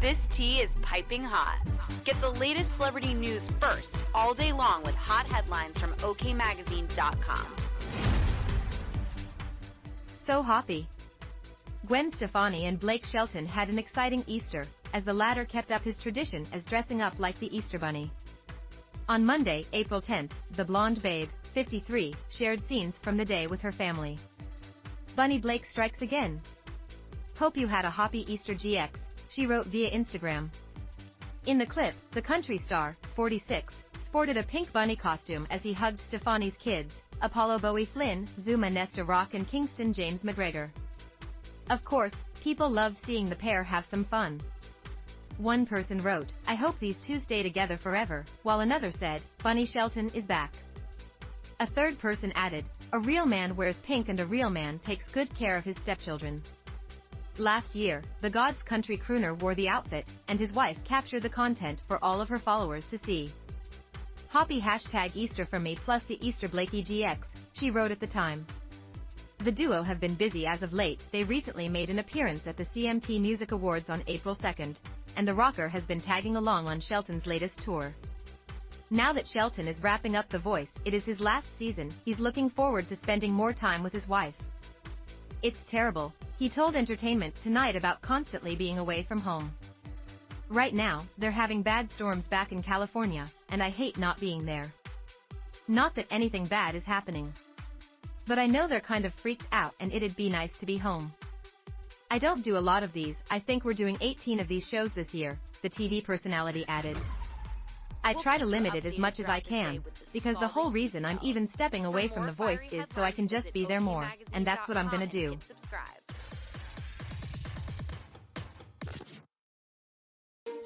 This tea is piping hot. Get the latest celebrity news first all day long with hot headlines from OKMagazine.com. So hoppy. Gwen Stefani and Blake Shelton had an exciting Easter, as the latter kept up his tradition as dressing up like the Easter Bunny. On Monday, April 10th, the blonde babe, 53, shared scenes from the day with her family. Bunny Blake strikes again. Hope you had a hoppy Easter GX, she wrote via Instagram. In the clip, the country star, 46, sported a pink bunny costume as he hugged Stefani's kids, Apollo Bowie Flynn, Zuma Nesta Rock and Kingston James McGregor. Of course, people loved seeing the pair have some fun. One person wrote, I hope these two stay together forever, while another said, Bunny Shelton is back. A third person added, a real man wears pink and a real man takes good care of his stepchildren. Last year, the God's Country crooner wore the outfit, and his wife captured the content for all of her followers to see. Hoppy hashtag Easter for me plus the Easter Blakey GX, she wrote at the time. The duo have been busy as of late, they recently made an appearance at the CMT Music Awards on April 2nd, and the rocker has been tagging along on Shelton's latest tour. Now that Shelton is wrapping up The Voice, it is his last season, he's looking forward to spending more time with his wife. It's terrible, he told Entertainment Tonight about constantly being away from home. Right now, they're having bad storms back in California, and I hate not being there. Not that anything bad is happening. But I know they're kind of freaked out and it'd be nice to be home. I don't do a lot of these, I think we're doing 18 of these shows this year, the TV personality added. I try to limit it as much as I can, because the whole reason I'm even stepping away from The Voice is so I can just be there more, and that's what I'm gonna do.